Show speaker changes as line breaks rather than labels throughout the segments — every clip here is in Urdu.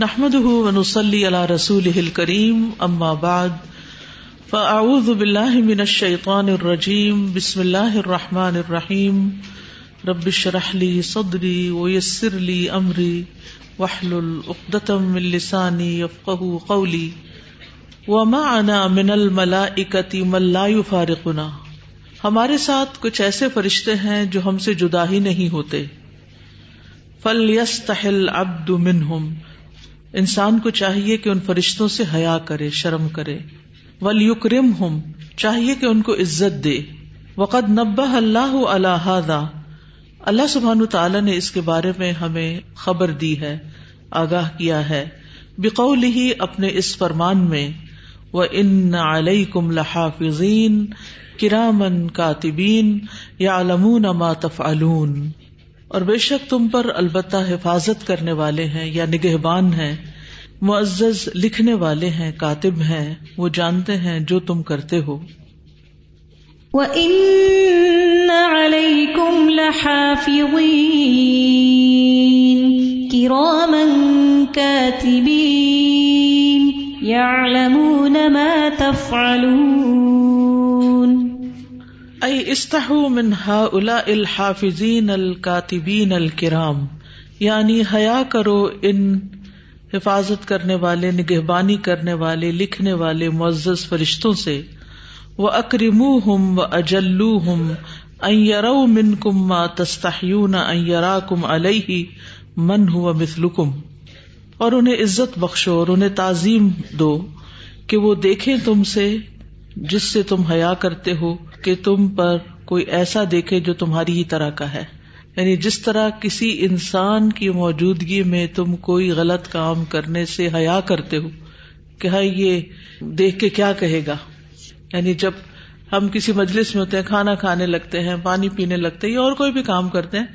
نحمدنسلی رسول کریم اماب من بلشان الرجیم بسم اللہ الرحمٰن رحیم ربش رحلی سودی ولی امری وحلسانی ابقب قولی وما من الملا اکتی ملا فارق ہمارے ساتھ کچھ ایسے فرشتے ہیں جو ہم سے جدا ہی نہیں ہوتے فل یس تہل ابد منہم انسان کو چاہیے کہ ان فرشتوں سے حیا کرے شرم کرے ولی کرم ہوں چاہیے کہ ان کو عزت دے وقت نبا اللہ اللہ اللہ سبحان تعالیٰ نے اس کے بارے میں ہمیں خبر دی ہے آگاہ کیا ہے بکول ہی اپنے اس فرمان میں وہ ان علیہ کم لا کرامن کاتبین یا علم تف علون اور بے شک تم پر البتہ حفاظت کرنے والے ہیں یا نگہبان ہیں معزز لکھنے والے ہیں کاتب ہیں وہ جانتے ہیں جو تم کرتے ہو
كَاتِبِينَ يَعْلَمُونَ مَا تَفْعَلُونَ
عست من ہا الحافظین الکاتبین الکرام یعنی حیا کرو ان حفاظت کرنے والے نگہبانی کرنے والے لکھنے والے معزز فرشتوں سے وہ اکرم ہم و اجلو ہم عر من کم ما مستحون عرا کم علیہ من ہوں مثل کم اور انہیں عزت بخشو اور انہیں تعظیم دو کہ وہ دیکھے تم سے جس سے تم حیا کرتے ہو کہ تم پر کوئی ایسا دیکھے جو تمہاری ہی طرح کا ہے یعنی جس طرح کسی انسان کی موجودگی میں تم کوئی غلط کام کرنے سے حیا کرتے ہو کہ یہ دیکھ کے کیا کہے گا یعنی جب ہم کسی مجلس میں ہوتے ہیں کھانا کھانے لگتے ہیں پانی پینے لگتے ہیں یا اور کوئی بھی کام کرتے ہیں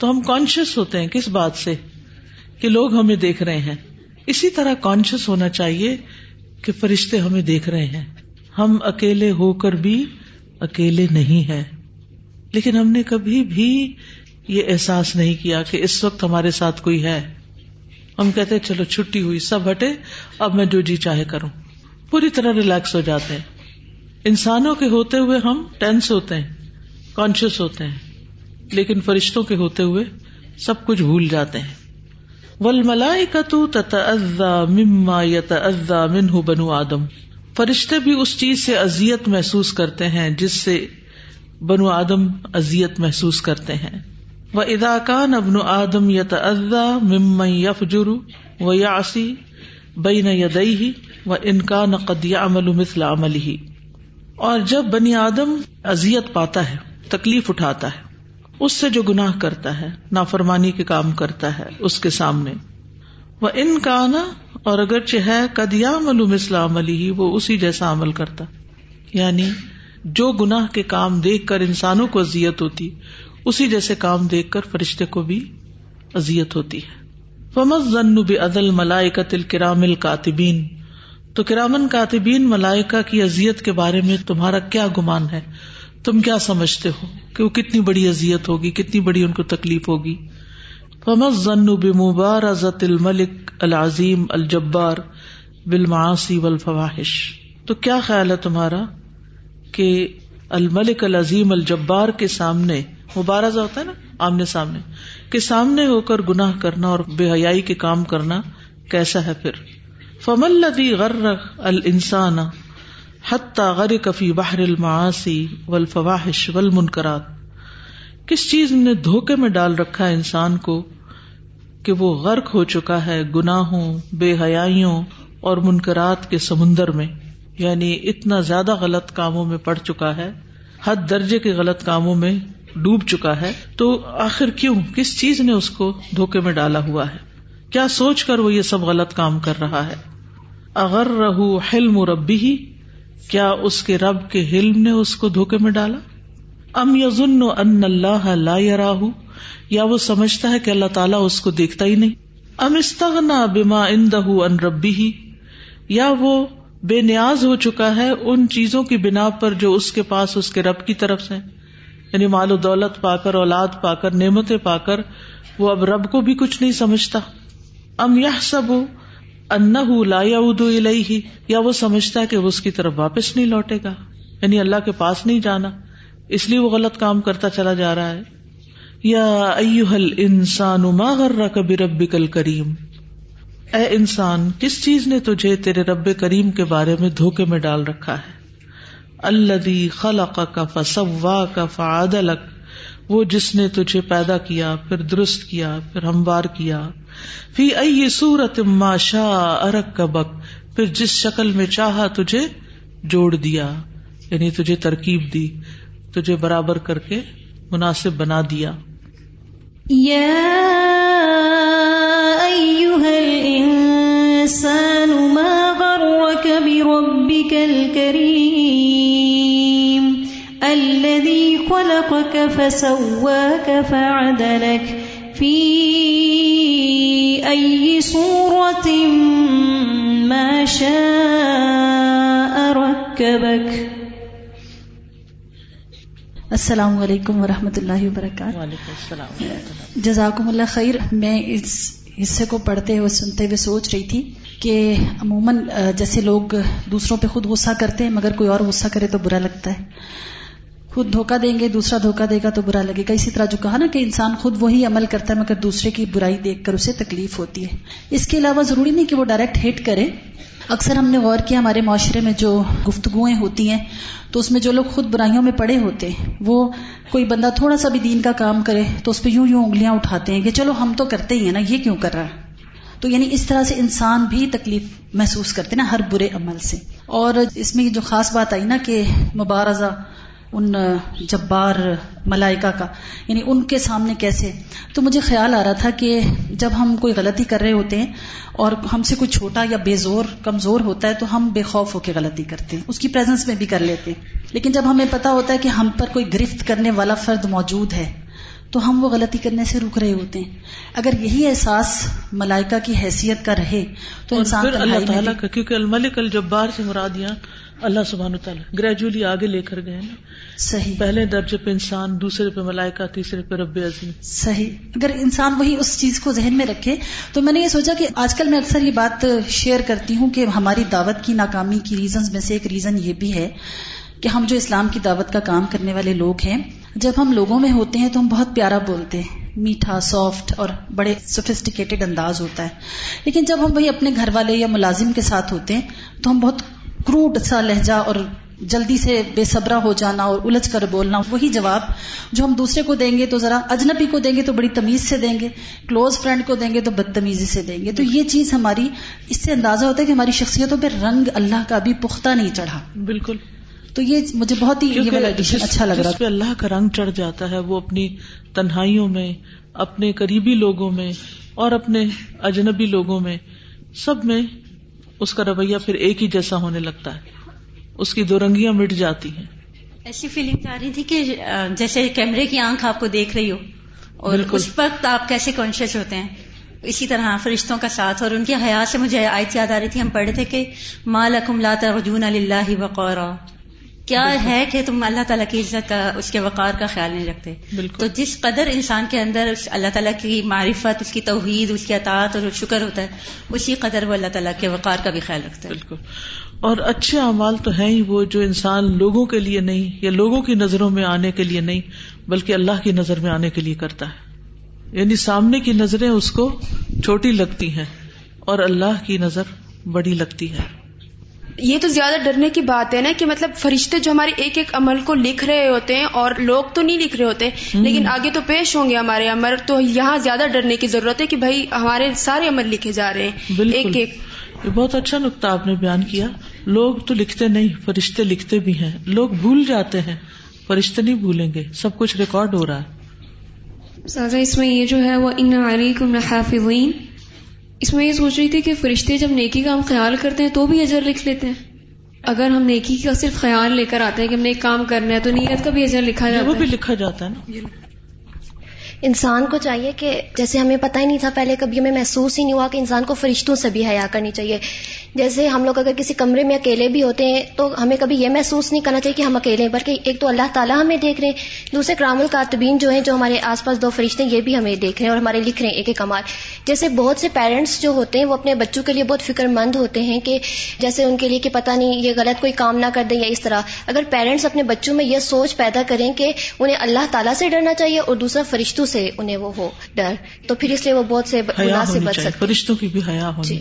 تو ہم کانشیس ہوتے ہیں کس بات سے کہ لوگ ہمیں دیکھ رہے ہیں اسی طرح کانشیس ہونا چاہیے کہ فرشتے ہمیں دیکھ رہے ہیں ہم اکیلے ہو کر بھی اکیلے نہیں ہے لیکن ہم نے کبھی بھی یہ احساس نہیں کیا کہ اس وقت ہمارے ساتھ کوئی ہے ہم کہتے چلو چھٹی ہوئی سب ہٹے اب میں جو جی چاہے کروں پوری طرح ریلیکس ہو جاتے ہیں انسانوں کے ہوتے ہوئے ہم ٹینس ہوتے ہیں کانشیس ہوتے ہیں لیکن فرشتوں کے ہوتے ہوئے سب کچھ بھول جاتے ہیں ول ملائی کا تو تتا ازا مت بنو آدم فرشتے بھی اس چیز سے ازیت محسوس کرتے ہیں جس سے بنو آدم ازیت محسوس کرتے ہیں وہ ادا کا نبن یف جرو و یا بین یدئی ہی و ان کا عمل مثلا عمل ہی اور جب بنی آدم ازیت پاتا ہے تکلیف اٹھاتا ہے اس سے جو گناہ کرتا ہے نافرمانی کے کام کرتا ہے اس کے سامنے وہ ان کا نا اور اگر وہ اسی جیسا عمل کرتا یعنی جو گناہ کے کام دیکھ کر انسانوں کو ازیت ہوتی اسی جیسے کام دیکھ کر فرشتے کو بھی ازیت ہوتی ہے عدل القاتبین تو کرامن کاتبین ملائکا کی ازیت کے بارے میں تمہارا کیا گمان ہے تم کیا سمجھتے ہو کہ وہ کتنی بڑی ازیت ہوگی کتنی بڑی ان کو تکلیف ہوگی فمس فمزنبارزت الملک العظیم الجبار بالماسی و الفواہش تو کیا خیال ہے تمہارا کہ الملک العظیم الجبار کے سامنے مبارزہ ہوتا ہے نا آمنے سامنے کے سامنے ہو کر گناہ کرنا اور بے حیائی کے کام کرنا کیسا ہے پھر فمل لدی غر السان حتیٰ غری کفی بحر الماسی و الفواہش ول منقرات کس چیز نے دھوکے میں ڈال رکھا ہے انسان کو کہ وہ غرق ہو چکا ہے گناہوں بے حیائیوں اور منکرات کے سمندر میں یعنی اتنا زیادہ غلط کاموں میں پڑ چکا ہے حد درجے کے غلط کاموں میں ڈوب چکا ہے تو آخر کیوں کس چیز نے اس کو دھوکے میں ڈالا ہوا ہے کیا سوچ کر وہ یہ سب غلط کام کر رہا ہے اگر رہو حلم ربی ہی کیا اس کے رب کے حلم نے اس کو دھوکے میں ڈالا ام ان اللہ لا یا وہ سمجھتا ہے کہ اللہ تعالیٰ اس کو دیکھتا ہی نہیں ام استغنا امست ان ربی ربی یا وہ بے نیاز ہو چکا ہے ان چیزوں کی بنا پر جو اس کے پاس اس کے رب کی طرف سے یعنی مال و دولت پا کر اولاد پا کر نعمتیں پا کر وہ اب رب کو بھی کچھ نہیں سمجھتا ام یہ سب ان لا یا وہ سمجھتا ہے کہ وہ اس کی طرف واپس نہیں لوٹے گا یعنی اللہ کے پاس نہیں جانا اس لیے وہ غلط کام کرتا چلا جا رہا ہے یا انسان کبھی رب کل کریم اے انسان کس چیز نے تجھے تیرے رب کریم کے بارے میں دھوکے میں ڈال رکھا ہے کا کا وہ جس نے تجھے پیدا کیا پھر درست کیا پھر ہموار کیا پھر ائی سورت شاہ ارک کبک پھر جس شکل میں چاہا تجھے جوڑ دیا یعنی تجھے ترکیب دی تجھے برابر کر کے مناسب بنا دیا
یا الانسان ما نما الذي خلقك فسواك فعدلك في اي صورة ما شاء بک السلام علیکم ورحمۃ اللہ وبرکاتہ جزاکم اللہ خیر میں اس حصے کو پڑھتے ہوئے سنتے ہوئے سوچ رہی تھی کہ عموماً جیسے لوگ دوسروں پہ خود غصہ کرتے ہیں مگر کوئی اور غصہ کرے تو برا لگتا ہے خود دھوکہ دیں گے دوسرا دھوکہ دے گا تو برا لگے گا اسی طرح جو کہا نا کہ انسان خود وہی عمل کرتا ہے مگر دوسرے کی برائی دیکھ کر اسے تکلیف ہوتی ہے اس کے علاوہ ضروری نہیں کہ وہ ڈائریکٹ ہٹ کرے اکثر ہم نے غور کیا ہمارے معاشرے میں جو گفتگویں ہوتی ہیں تو اس میں جو لوگ خود برائیوں میں پڑے ہوتے ہیں وہ کوئی بندہ تھوڑا سا بھی دین کا کام کرے تو اس پہ یوں یوں انگلیاں اٹھاتے ہیں کہ چلو ہم تو کرتے ہی ہیں نا یہ کیوں کر رہا ہے تو یعنی اس طرح سے انسان بھی تکلیف محسوس کرتے نا ہر برے عمل سے اور اس میں جو خاص بات آئی نا کہ مبارزہ ان جبار ملائکا کا یعنی ان کے سامنے کیسے تو مجھے خیال آ رہا تھا کہ جب ہم کوئی غلطی کر رہے ہوتے ہیں اور ہم سے کوئی چھوٹا یا بے زور کمزور ہوتا ہے تو ہم بے خوف ہو کے غلطی کرتے ہیں اس کی پریزنس میں بھی کر لیتے ہیں لیکن جب ہمیں پتا ہوتا ہے کہ ہم پر کوئی گرفت کرنے والا فرد موجود ہے تو ہم وہ غلطی کرنے سے رک رہے ہوتے ہیں اگر یہی احساس ملائکہ کی حیثیت کا رہے تو انسان
اللہ تعالیٰ کا کیونکہ الملک الجبار سے اللہ سبحان تعالیٰ گریجولی آگے لے کر گئے نا
صحیح صحیح
پہلے درجے پہ پہ پہ انسان دوسرے ملائکہ تیسرے رب عظیم
اگر انسان وہی اس چیز کو ذہن میں میں رکھے تو نے یہ سوچا کہ آج کل میں اکثر یہ بات شیئر کرتی ہوں کہ ہماری دعوت کی ناکامی کی ریزنز میں سے ایک ریزن یہ بھی ہے کہ ہم جو اسلام کی دعوت کا کام کرنے والے لوگ ہیں جب ہم لوگوں میں ہوتے ہیں تو ہم بہت پیارا بولتے ہیں میٹھا سافٹ اور بڑے سوفیسٹیکیٹڈ انداز ہوتا ہے لیکن جب ہم وہی اپنے گھر والے یا ملازم کے ساتھ ہوتے ہیں تو ہم بہت کروڈ سا لہجہ اور جلدی سے بے صبرا ہو جانا اور الجھ کر بولنا وہی جواب جو ہم دوسرے کو دیں گے تو ذرا اجنبی کو دیں گے تو بڑی تمیز سے دیں گے کلوز فرینڈ کو دیں گے تو بدتمیزی سے دیں گے تو یہ چیز ہماری اس سے اندازہ ہوتا ہے کہ ہماری شخصیتوں پہ رنگ اللہ کا ابھی پختہ نہیں چڑھا
بالکل
تو یہ مجھے بہت ہی اچھا لگ رہا
ہے اللہ کا رنگ چڑھ جاتا ہے وہ اپنی تنہائیوں میں اپنے قریبی لوگوں میں اور اپنے اجنبی لوگوں میں سب میں اس کا رویہ پھر ایک ہی جیسا ہونے لگتا ہے اس کی دو رنگیاں مٹ جاتی ہیں
ایسی فیلنگ آ رہی تھی کہ جیسے کیمرے کی آنکھ آپ کو دیکھ رہی ہو اور اس وقت آپ کیسے کانشیس ہوتے ہیں اسی طرح ہاں، فرشتوں کا ساتھ اور ان کی حیات سے مجھے آیت یاد آ رہی تھی ہم پڑھے تھے کہ مالکم ماتا رجوع علی اللہ بقر کیا ہے کہ تم اللہ تعالیٰ کی عزت کا اس کے وقار کا خیال نہیں رکھتے
بالکل
تو جس قدر انسان کے اندر اللہ تعالیٰ کی معرفت اس کی توحید اس کی اطاعت اور شکر ہوتا ہے اسی قدر وہ اللہ تعالیٰ کے وقار کا بھی خیال رکھتا ہے
بالکل اور اچھے اعمال تو ہیں ہی وہ جو انسان لوگوں کے لیے نہیں یا لوگوں کی نظروں میں آنے کے لیے نہیں بلکہ اللہ کی نظر میں آنے کے لیے کرتا ہے یعنی سامنے کی نظریں اس کو چھوٹی لگتی ہیں اور اللہ کی نظر بڑی لگتی ہے
یہ تو زیادہ ڈرنے کی بات ہے نا کہ مطلب فرشتے جو ہمارے ایک ایک عمل کو لکھ رہے ہوتے ہیں اور لوگ تو نہیں لکھ رہے ہوتے لیکن آگے تو پیش ہوں گے ہمارے عمل تو یہاں زیادہ ڈرنے کی ضرورت ہے کہ بھائی ہمارے سارے عمل لکھے جا رہے ہیں ایک ایک
بہت اچھا نقطہ آپ نے بیان کیا لوگ تو لکھتے نہیں فرشتے لکھتے بھی ہیں لوگ بھول جاتے ہیں فرشتے نہیں بھولیں گے سب کچھ ریکارڈ ہو رہا ہے
سازا اس میں یہ جو ہے وہ ان انخافین اس میں یہ سوچ رہی تھی کہ فرشتے جب نیکی کا ہم خیال کرتے ہیں تو بھی اجر لکھ لیتے ہیں اگر ہم نیکی کا صرف خیال لے کر آتے ہیں کہ ہم نے ایک کام کرنا ہے تو نیت کا بھی اجر لکھا
جاتا وہ بھی لکھا جاتا ہے نا
انسان کو چاہیے کہ جیسے ہمیں پتہ ہی نہیں تھا پہلے کبھی ہمیں محسوس ہی نہیں ہوا کہ انسان کو فرشتوں سے بھی حیا کرنی چاہیے جیسے ہم لوگ اگر کسی کمرے میں اکیلے بھی ہوتے ہیں تو ہمیں کبھی یہ محسوس نہیں کرنا چاہیے کہ ہم اکیلے ہیں بلکہ ایک تو اللہ تعالیٰ ہمیں دیکھ رہے ہیں دوسرے کرام الکاتبین جو ہیں جو ہمارے آس پاس دو فرشتے ہیں یہ بھی ہمیں دیکھ رہے ہیں اور ہمارے لکھ رہے ہیں ایک ایک کمار جیسے بہت سے پیرنٹس جو ہوتے ہیں وہ اپنے بچوں کے لیے بہت فکر مند ہوتے ہیں کہ جیسے ان کے لیے کہ پتہ نہیں یہ غلط کوئی کام نہ کر دیں یا اس طرح اگر پیرنٹس اپنے بچوں میں یہ سوچ پیدا کریں کہ انہیں اللہ تعالیٰ سے ڈرنا چاہیے اور دوسرا فرشتوں سے انہیں وہ ہو ڈر تو پھر اس لیے وہ بہت سے
اللہ
سے بھر
فرشتوں کی بھی
جی۔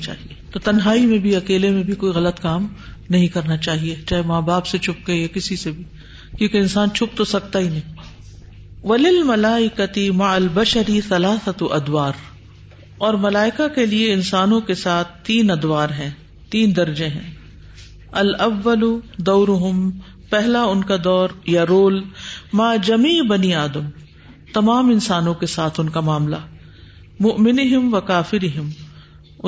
تنہائی میں بھی اکیلے میں بھی کوئی غلط کام نہیں کرنا چاہیے چاہے ماں باپ سے چھپ کے یا کسی سے بھی کیونکہ انسان چھپ تو سکتا ہی نہیں ولیل ملائکتی ما البشری صلاحت ادوار اور ملائکہ کے لیے انسانوں کے ساتھ تین ادوار ہیں تین درجے ہیں الاول دورہم پہلا ان کا دور یا رول ما جمی بنی آدم تمام انسانوں کے ساتھ ان کا معاملہ مؤمنہم و کافرہم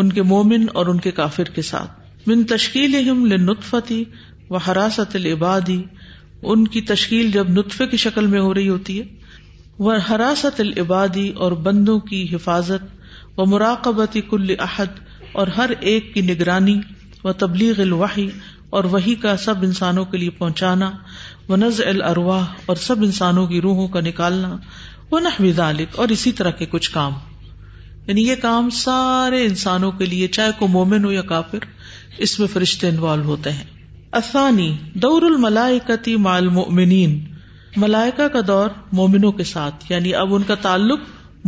ان کے مومن اور ان کے کافر کے ساتھ من تشکیل لنطفتی و حراست العبادی ان کی تشکیل جب نطفے کی شکل میں ہو رہی ہوتی ہے وہ حراست العبادی اور بندوں کی حفاظت و مراقبتی کل عہد اور ہر ایک کی نگرانی و تبلیغ الوحی اور وہی کا سب انسانوں کے لیے پہنچانا نز الارواح اور سب انسانوں کی روحوں کا نکالنا ذالک اور اسی طرح کے کچھ کام یعنی یہ کام سارے انسانوں کے لیے چاہے کو مومن ہو یا کافر اس میں فرشتے انوالو ہوتے ہیں آسانی دور الملائکتی مال مومنین ملائکا کا دور مومنوں کے ساتھ یعنی اب ان کا تعلق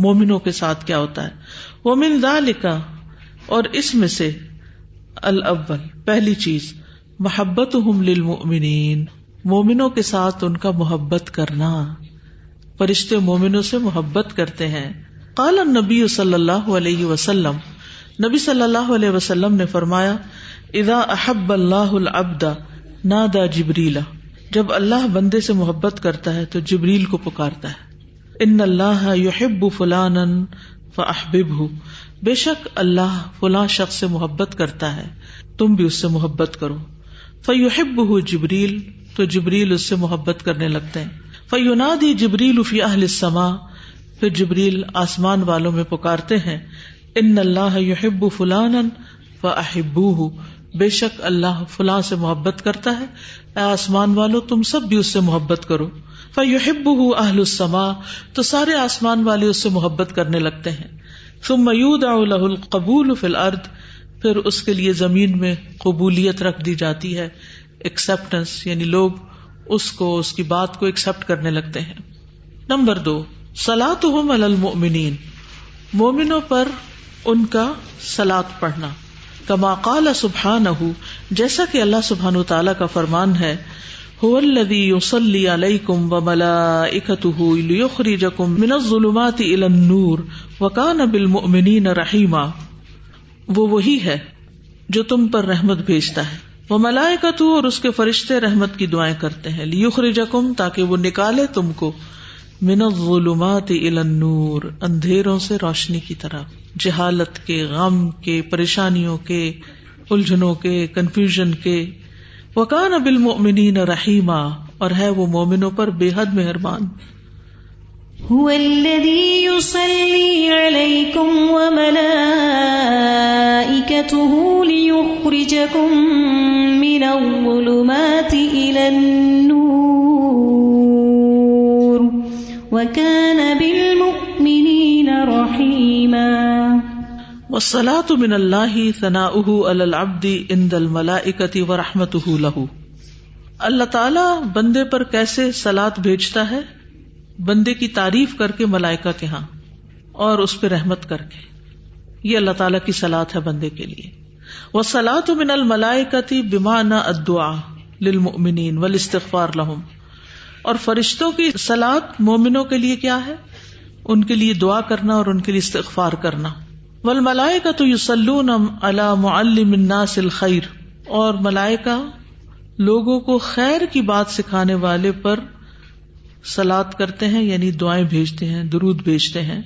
مومنوں کے ساتھ کیا ہوتا ہے مومن دا لکھا اور اس میں سے الاول پہلی چیز محبت للمؤمنین مومنوں کے ساتھ ان کا محبت کرنا فرشتے مومنوں سے محبت کرتے ہیں قال نبی صلی اللہ علیہ وسلم نبی صلی اللہ علیہ وسلم نے فرمایا ادا احب اللہ نادا جبریلا جب اللہ بندے سے محبت کرتا ہے تو جبریل کو پکارتا ہے ان اللہ فلانا فب بے شک اللہ فلاں شخص سے محبت کرتا ہے تم بھی اس سے محبت کرو فیوحب جبریل تو جبریل اس سے محبت کرنے لگتے فیو نادی جبریل فی السما پھر جبریل آسمان والوں میں پکارتے ہیں ان اللہ یحب فلان و احبو بے شک اللہ فلاں سے محبت کرتا ہے اے آسمان والو تم سب بھی اس سے محبت کرو اہل السما تو سارے آسمان والے اس سے محبت کرنے لگتے ہیں تم میود اہ القبول فل ارد پھر اس کے لیے زمین میں قبولیت رکھ دی جاتی ہے ایکسپٹینس یعنی لوگ اس کو اس کی بات کو ایکسپٹ کرنے لگتے ہیں نمبر دو سلا مل المؤمنین مومنوں پر ان کا سلاد پڑھنا کما کال سبحان جیسا کہ اللہ سبحان تعالیٰ کا فرمان ہے من ظلمات وکان بل رحیما وہ وہی ہے جو تم پر رحمت بھیجتا ہے وہ ملائکت اور اس کے فرشتے رحمت کی دعائیں کرتے ہیں لیوخری جکم تاکہ وہ نکالے تم کو الظلمات الى النور اندھیروں سے روشنی کی طرح جہالت کے غم کے پریشانیوں کے الجھنوں کے کنفیوژن کے وکان کا مومنی رحیما اور ہے وہ مومنوں پر بے حد مہربان
ہوئی کم امنا کیا رَحِيمًا
والصلاة من اللہ ثناؤه على العبد عند الملائكة ورحمته له اللہ تعالیٰ بندے پر کیسے سلاد بھیجتا ہے بندے کی تعریف کر کے ملائکہ کے ہاں اور اس پہ رحمت کر کے یہ اللہ تعالیٰ کی سلاد ہے بندے کے لیے وہ سلاد من الملائکتی بیمانہ ادعا للمؤمنین و لهم اور فرشتوں کی سلاد مومنوں کے لیے کیا ہے ان کے لیے دعا کرنا اور ان کے لیے استغفار کرنا ول کا تو یو سلون الناس الخیر اور ملائکا لوگوں کو خیر کی بات سکھانے والے پر سلاد کرتے ہیں یعنی دعائیں بھیجتے ہیں درود بھیجتے ہیں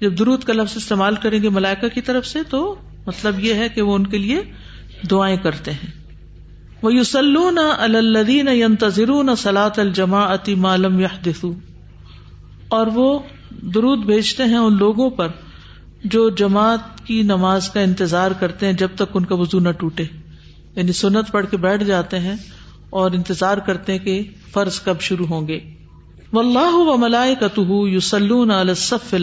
جب درود کا لفظ استعمال کریں گے ملائکا کی طرف سے تو مطلب یہ ہے کہ وہ ان کے لیے دعائیں کرتے ہیں وہ یوسل اللدین سلاط الجما اتی معلوم یا اور وہ درود بھیجتے ہیں ان لوگوں پر جو جماعت کی نماز کا انتظار کرتے ہیں جب تک ان کا وزو نہ ٹوٹے یعنی سنت پڑھ کے بیٹھ جاتے ہیں اور انتظار کرتے ہیں کہ فرض کب شروع ہوں گے و اللہ و ملائے کا تو یوسل الصف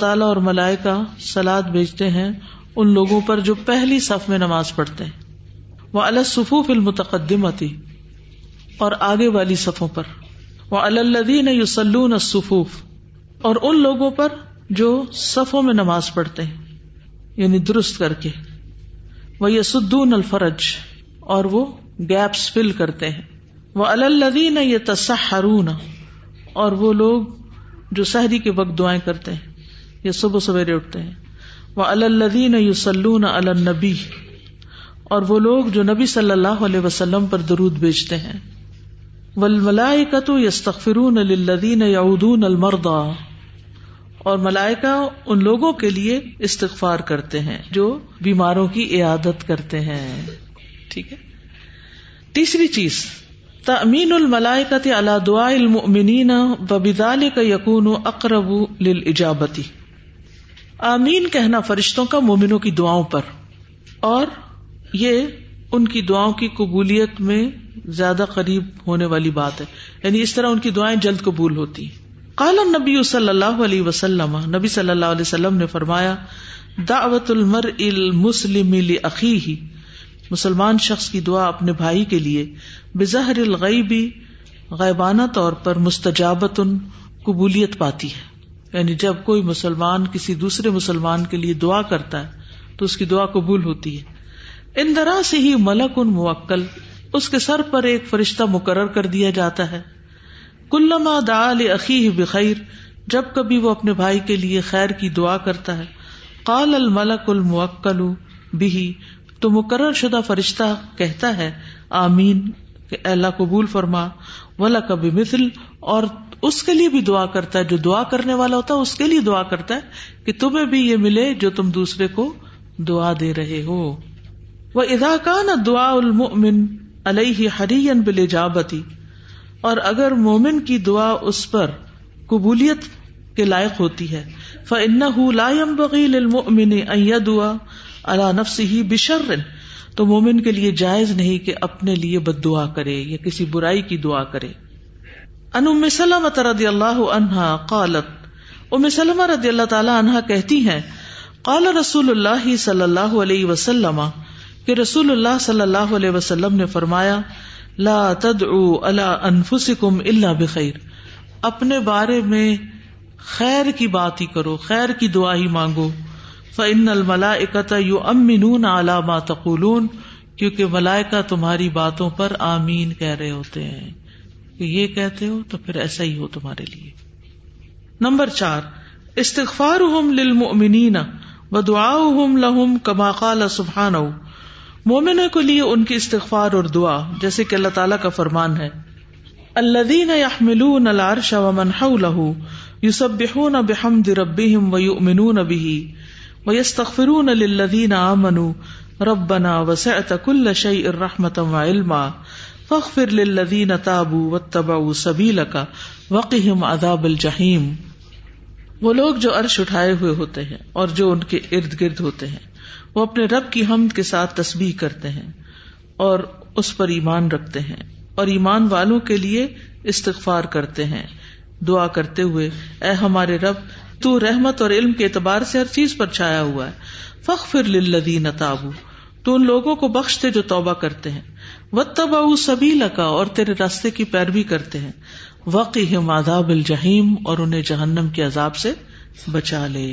تعالیٰ اور ملائے کا سلاد بھیجتے ہیں ان لوگوں پر جو پہلی صف میں نماز پڑھتے ہیں وہ الََََََََََف آتی اور آگے والی صفوں پر وہ صفوف اور ان لوگوں پر جو صفوں میں نماز پڑھتے ہیں یعنی درست کر کے وہ سدون الفرج اور وہ گیپس فل کرتے ہیں وہ یہ اللّین اور وہ لوگ جو سحری کے وقت دعائیں کرتے ہیں یہ صبح سویرے اٹھتے ہیں وہ الدین یوسلون النبی اور وہ لوگ جو نبی صلی اللہ علیہ وسلم پر درود بیچتے ہیں للذین یعودون مردا اور ملائکا ان لوگوں کے لیے استغفار کرتے ہیں جو بیماروں کی عیادت کرتے ہیں ٹھیک ہے تیسری چیز تمین الملائکت اللہ دعا المؤمنین ببدال کا یقون و اقرب للاجابتی آمین کہنا فرشتوں کا مومنوں کی دعاؤں پر اور یہ ان کی دعاؤں کی قبولیت میں زیادہ قریب ہونے والی بات ہے یعنی اس طرح ان کی دعائیں جلد قبول ہوتی کالا نبی صلی اللہ علیہ وسلم نبی صلی اللہ علیہ وسلم نے فرمایا دعوت المر المسلم ہی مسلمان شخص کی دعا اپنے بھائی کے لیے بظہر الغیبی غیبانہ طور پر مستجابت قبولیت پاتی ہے یعنی جب کوئی مسلمان کسی دوسرے مسلمان کے لیے دعا کرتا ہے تو اس کی دعا قبول ہوتی ہے اندرا سے ہی ملک ان موکل اس کے سر پر ایک فرشتہ مقرر کر دیا جاتا ہے کلما دا عقی بخیر جب کبھی وہ اپنے بھائی کے لیے خیر کی دعا کرتا ہے قال الموکل بھی تو مقرر شدہ فرشتہ کہتا ہے آمین اللہ قبول فرما ولا کبھی مثل اور اس کے لیے بھی دعا کرتا ہے جو دعا کرنے والا ہوتا ہے اس کے لیے دعا کرتا ہے کہ تمہیں بھی یہ ملے جو تم دوسرے کو دعا دے رہے ہو وہ ادا کا دعا المن علیہ ہری ان بل جابتی اور اگر مومن کی دعا اس پر قبولیت کے لائق ہوتی ہے فن لا لائم بغیل المن دعا اللہ نفس ہی بشر تو مومن کے لیے جائز نہیں کہ اپنے لیے بد دعا کرے یا کسی برائی کی دعا کرے ام سلم رضی اللہ عنہا قالت ام سلم رضی اللہ تعالی عنہا کہتی ہیں قال رسول اللہ صلی اللہ علیہ وسلم کہ رسول اللہ صلی اللہ علیہ وسلم نے فرمایا لا بخیر اپنے بارے میں خیر کی بات ہی کرو خیر کی دعا ہی مانگو دعی ما تقولون کیونکہ ملائکا تمہاری باتوں پر آمین کہہ رہے ہوتے ہیں کہ یہ کہتے ہو تو پھر ایسا ہی ہو تمہارے لیے نمبر چار استخار ہم لمنی کما قال سبحان مومنوں کو لیے ان کی استغفار اور دعا جیسے کہ اللہ تعالیٰ کا فرمان ہے اللہ شن لہ یوسب رب و تخردی نہ من ربنا وسع ارحمت علما وق لدین تابو و تباؤ سبیلا وقم اداب الجہیم وہ لوگ جو عرش اٹھائے ہوئے ہوتے ہیں اور جو ان کے ارد گرد ہوتے ہیں وہ اپنے رب کی حمد کے ساتھ تصویر کرتے ہیں اور اس پر ایمان رکھتے ہیں اور ایمان والوں کے لیے استغفار کرتے ہیں دعا کرتے ہوئے اے ہمارے رب تو رحمت اور علم کے اعتبار سے ہر چیز پر چھایا ہوا ہے لدی للذین تابو تو ان لوگوں کو بخشتے جو توبہ کرتے ہیں و تبا سبھی لگا اور تیرے راستے کی پیروی کرتے ہیں ہم عذاب الجحیم اور انہیں جہنم کے عذاب سے بچا لے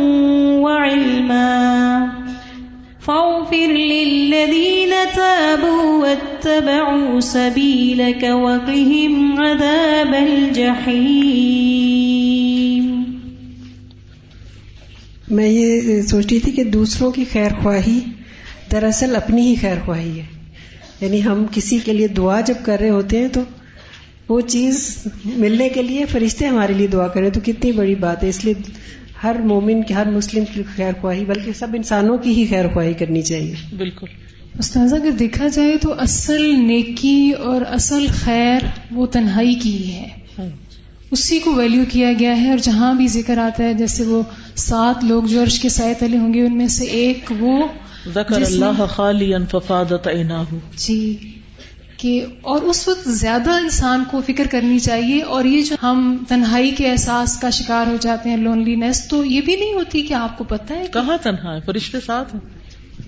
الذين تابوا واتبعوا سبيلك وقهم عذاب الجحيم
میں یہ سوچ رہی تھی کہ دوسروں کی خیر خواہی دراصل اپنی ہی خیر خواہی ہے یعنی ہم کسی کے لیے دعا جب کر رہے ہوتے ہیں تو وہ چیز ملنے کے لیے فرشتے ہمارے لیے دعا کرے تو کتنی بڑی بات ہے اس لیے ہر مومن کی ہر مسلم کی خیر خواہی بلکہ سب انسانوں کی ہی خیر خواہی کرنی چاہیے
بالکل
استاذ اگر دیکھا جائے تو اصل نیکی اور اصل خیر وہ تنہائی کی ہی ہے ہاں۔ اسی کو ویلیو کیا گیا ہے اور جہاں بھی ذکر آتا ہے جیسے وہ سات لوگ جو عرش کے سائے تلے ہوں گے ان میں سے ایک وہ
ذکر اللہ خالی
جی کہ اور اس وقت زیادہ انسان کو فکر کرنی چاہیے اور یہ جو ہم تنہائی کے احساس کا شکار ہو جاتے ہیں لونلی نیس تو یہ بھی نہیں ہوتی کہ آپ کو پتہ ہے
کہاں تنہا ہے فرشتے ساتھ ہیں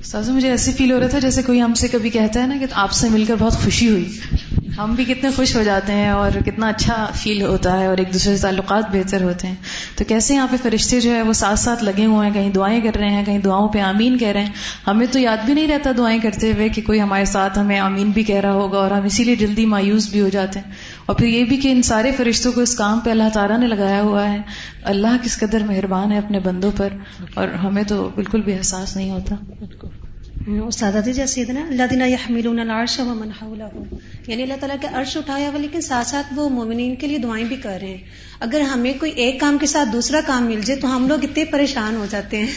سازو مجھے ایسے فیل ہو رہا تھا جیسے کوئی ہم سے کبھی کہتا ہے نا کہ آپ سے مل کر بہت خوشی ہوئی ہم بھی کتنے خوش ہو جاتے ہیں اور کتنا اچھا فیل ہوتا ہے اور ایک دوسرے سے تعلقات بہتر ہوتے ہیں تو کیسے یہاں پہ فرشتے جو ہے وہ ساتھ ساتھ لگے ہوئے ہیں کہیں دعائیں کر رہے ہیں کہیں دعاؤں پہ آمین کہہ رہے ہیں ہمیں تو یاد بھی نہیں رہتا دعائیں کرتے ہوئے کہ کوئی ہمارے ساتھ ہمیں آمین بھی کہہ رہا ہوگا اور ہم اسی لیے جلدی مایوس بھی ہو جاتے ہیں اور پھر یہ بھی کہ ان سارے فرشتوں کو اس کام پہ اللہ تعالیٰ نے لگایا ہوا ہے اللہ کس قدر مہربان ہے اپنے بندوں پر اور ہمیں تو بالکل بھی احساس نہیں ہوتا
بالکل جیسے نا اللہ دینا العرش اللہ یعنی اللہ تعالیٰ کا عرش اٹھایا ہوا لیکن ساتھ ساتھ وہ مومنین کے لیے دعائیں بھی کر رہے ہیں اگر ہمیں کوئی ایک کام کے ساتھ دوسرا کام مل جائے تو ہم لوگ اتنے پریشان ہو جاتے ہیں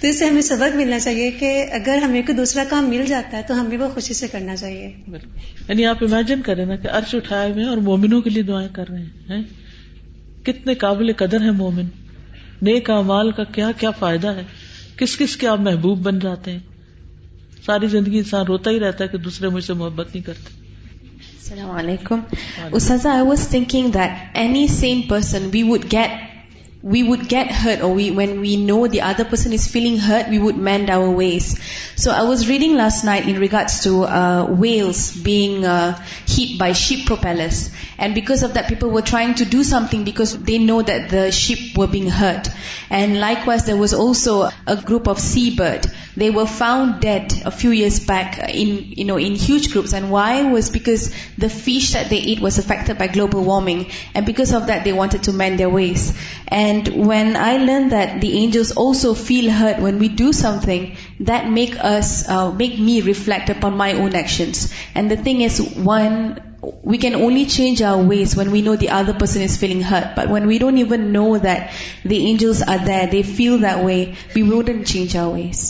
تو اس سے ہمیں سبق ملنا چاہیے کہ اگر ہمیں کوئی دوسرا کام مل جاتا ہے تو ہم بھی وہ خوشی سے کرنا چاہیے بالکل
یعنی آپ امیجن کریں نا کہ عرش اٹھائے ہوئے اور مومنوں کے لیے دعائیں کر رہے ہیں کتنے قابل قدر ہیں مومن نیک امال کا کیا کیا فائدہ ہے کس کس کے آپ محبوب بن جاتے ہیں ساری زندگی انسان روتا ہی رہتا ہے کہ دوسرے مجھ سے محبت نہیں کرتے
السلام علیکم I was thinking that any same person we would get we would get hurt, or when we know the other person is feeling hurt, we would mend our ways. So I was reading last night in regards to uh, whales being uh, hit by ship propellers. And because of that, people were trying to do something because they know that the ship were being hurt. And likewise, there was also a group of seabird. They were found dead a few years back in huge groups. And why? Was because the fish that they ate was affected by global warming. And because of that, they wanted to mend their ways. And and when I learn that the angels also feel hurt when we do something that make us make me reflect upon my own actions and the thing is one we can only change our ways when we know the other person is feeling hurt but when we don't even know that the angels are there they feel that way we wouldn't change our ways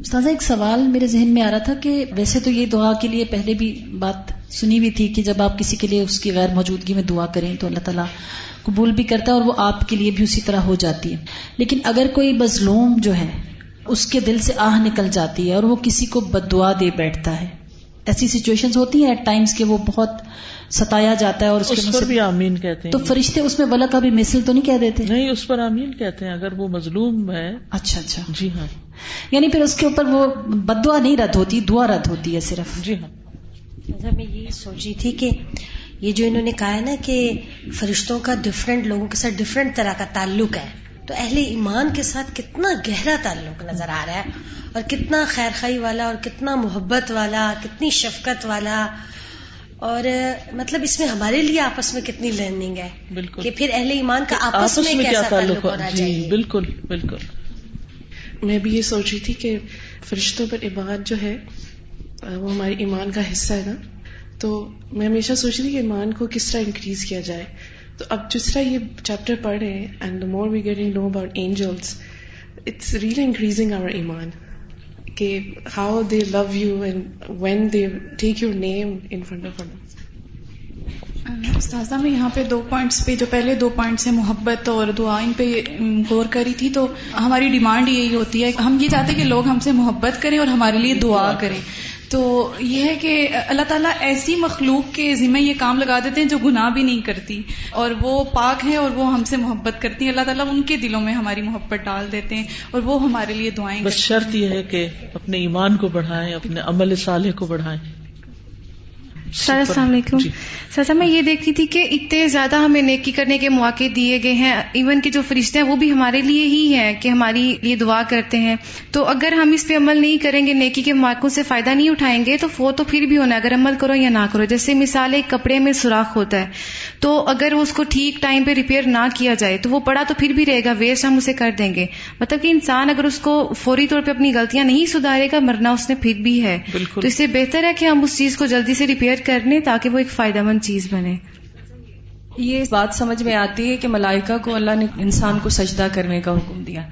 استاذہ ایک سوال میرے ذہن میں آ رہا تھا کہ ویسے تو یہ دعا کے لیے پہلے بھی بات سنی ہوئی تھی کہ جب آپ کسی کے لیے اس کی غیر موجودگی میں دعا کریں تو اللہ تعالیٰ قبول بھی کرتا ہے اور وہ آپ کے لیے بھی اسی طرح ہو جاتی ہے لیکن اگر کوئی مظلوم جو ہے اس کے دل سے آہ نکل جاتی ہے اور وہ کسی کو بد دعا دے بیٹھتا ہے ایسی سچویشن ہوتی ہیں ایٹ ٹائمس کے وہ بہت ستایا جاتا ہے اور اس,
اس بھی آمین کہتے
تو فرشتے اس میں بلا مسل تو نہیں کہہ دیتے
نہیں اس پر آمین کہتے ہیں اگر وہ مظلوم ہے
اچھا اچھا
جی ہاں
یعنی پھر اس کے اوپر وہ دعا نہیں رد ہوتی دعا رد ہوتی ہے صرف
جی ہاں
میں یہی سوچی تھی کہ یہ جو انہوں نے کہا ہے نا کہ فرشتوں کا ڈفرینٹ لوگوں کے ساتھ ڈفرینٹ طرح کا تعلق ہے تو اہل ایمان کے ساتھ کتنا گہرا تعلق نظر آ رہا ہے اور کتنا خیر خائی والا اور کتنا محبت والا کتنی شفقت والا اور مطلب اس میں ہمارے لیے آپس میں کتنی لرننگ ہے بالکل کہ پھر اہل ایمان کا آپس آپس میں کیسا تعلق ہونا جی، چاہیے
بالکل بالکل
میں بھی یہ سوچ رہی تھی کہ فرشتوں پر ایمان جو ہے وہ ہمارے ایمان کا حصہ ہے نا تو میں ہمیشہ سوچ رہی کہ ایمان کو کس طرح انکریز کیا جائے تو اب جس طرح یہ چیپٹر پڑھ رہے اٹس ریئل انکریزنگ آور ایمان کہ how they love you and when they take your name in front of
استاذہ میں یہاں پہ دو پوائنٹس پہ جو پہلے دو پوائنٹس ہیں محبت اور دعا ان پہ غور کری تھی تو ہماری ڈیمانڈ یہی ہوتی ہے ہم یہ چاہتے ہیں کہ لوگ ہم سے محبت کریں اور ہمارے لیے دعا کریں تو یہ ہے کہ اللہ تعالیٰ ایسی مخلوق کے ذمہ یہ کام لگا دیتے ہیں جو گناہ بھی نہیں کرتی اور وہ پاک ہیں اور وہ ہم سے محبت کرتی ہیں اللہ تعالیٰ ان کے دلوں میں ہماری محبت ڈال دیتے ہیں اور وہ ہمارے لیے دعائیں
بس شرط یہ ہے کہ اپنے ایمان کو بڑھائیں اپنے عمل صالح کو بڑھائیں
سر السلام علیکم
جی۔
سر میں یہ دیکھتی تھی کہ اتنے زیادہ ہمیں نیکی کرنے کے مواقع دیے گئے ہیں ایون کہ جو فرشتے ہیں وہ بھی ہمارے لیے ہی ہیں کہ ہماری لیے دعا کرتے ہیں تو اگر ہم اس پہ عمل نہیں کریں گے نیکی کے مواقع سے فائدہ نہیں اٹھائیں گے تو وہ تو پھر بھی ہونا ہے اگر عمل کرو یا نہ کرو جیسے مثال ایک کپڑے میں سوراخ ہوتا ہے تو اگر اس کو ٹھیک ٹائم پہ ریپیئر نہ کیا جائے تو وہ پڑا تو پھر بھی رہے گا ویسٹ ہم اسے کر دیں گے مطلب کہ انسان اگر اس کو فوری طور پہ اپنی غلطیاں نہیں سدھارے گا مرنا اس نے پھر بھی ہے تو اس سے بہتر ہے کہ ہم اس چیز کو جلدی سے ریپیئر کرنے تاکہ وہ ایک فائدہ مند چیز بنے
یہ بات سمجھ میں آتی ہے کہ ملائکہ کو اللہ نے انسان کو سجدہ کرنے کا حکم دیا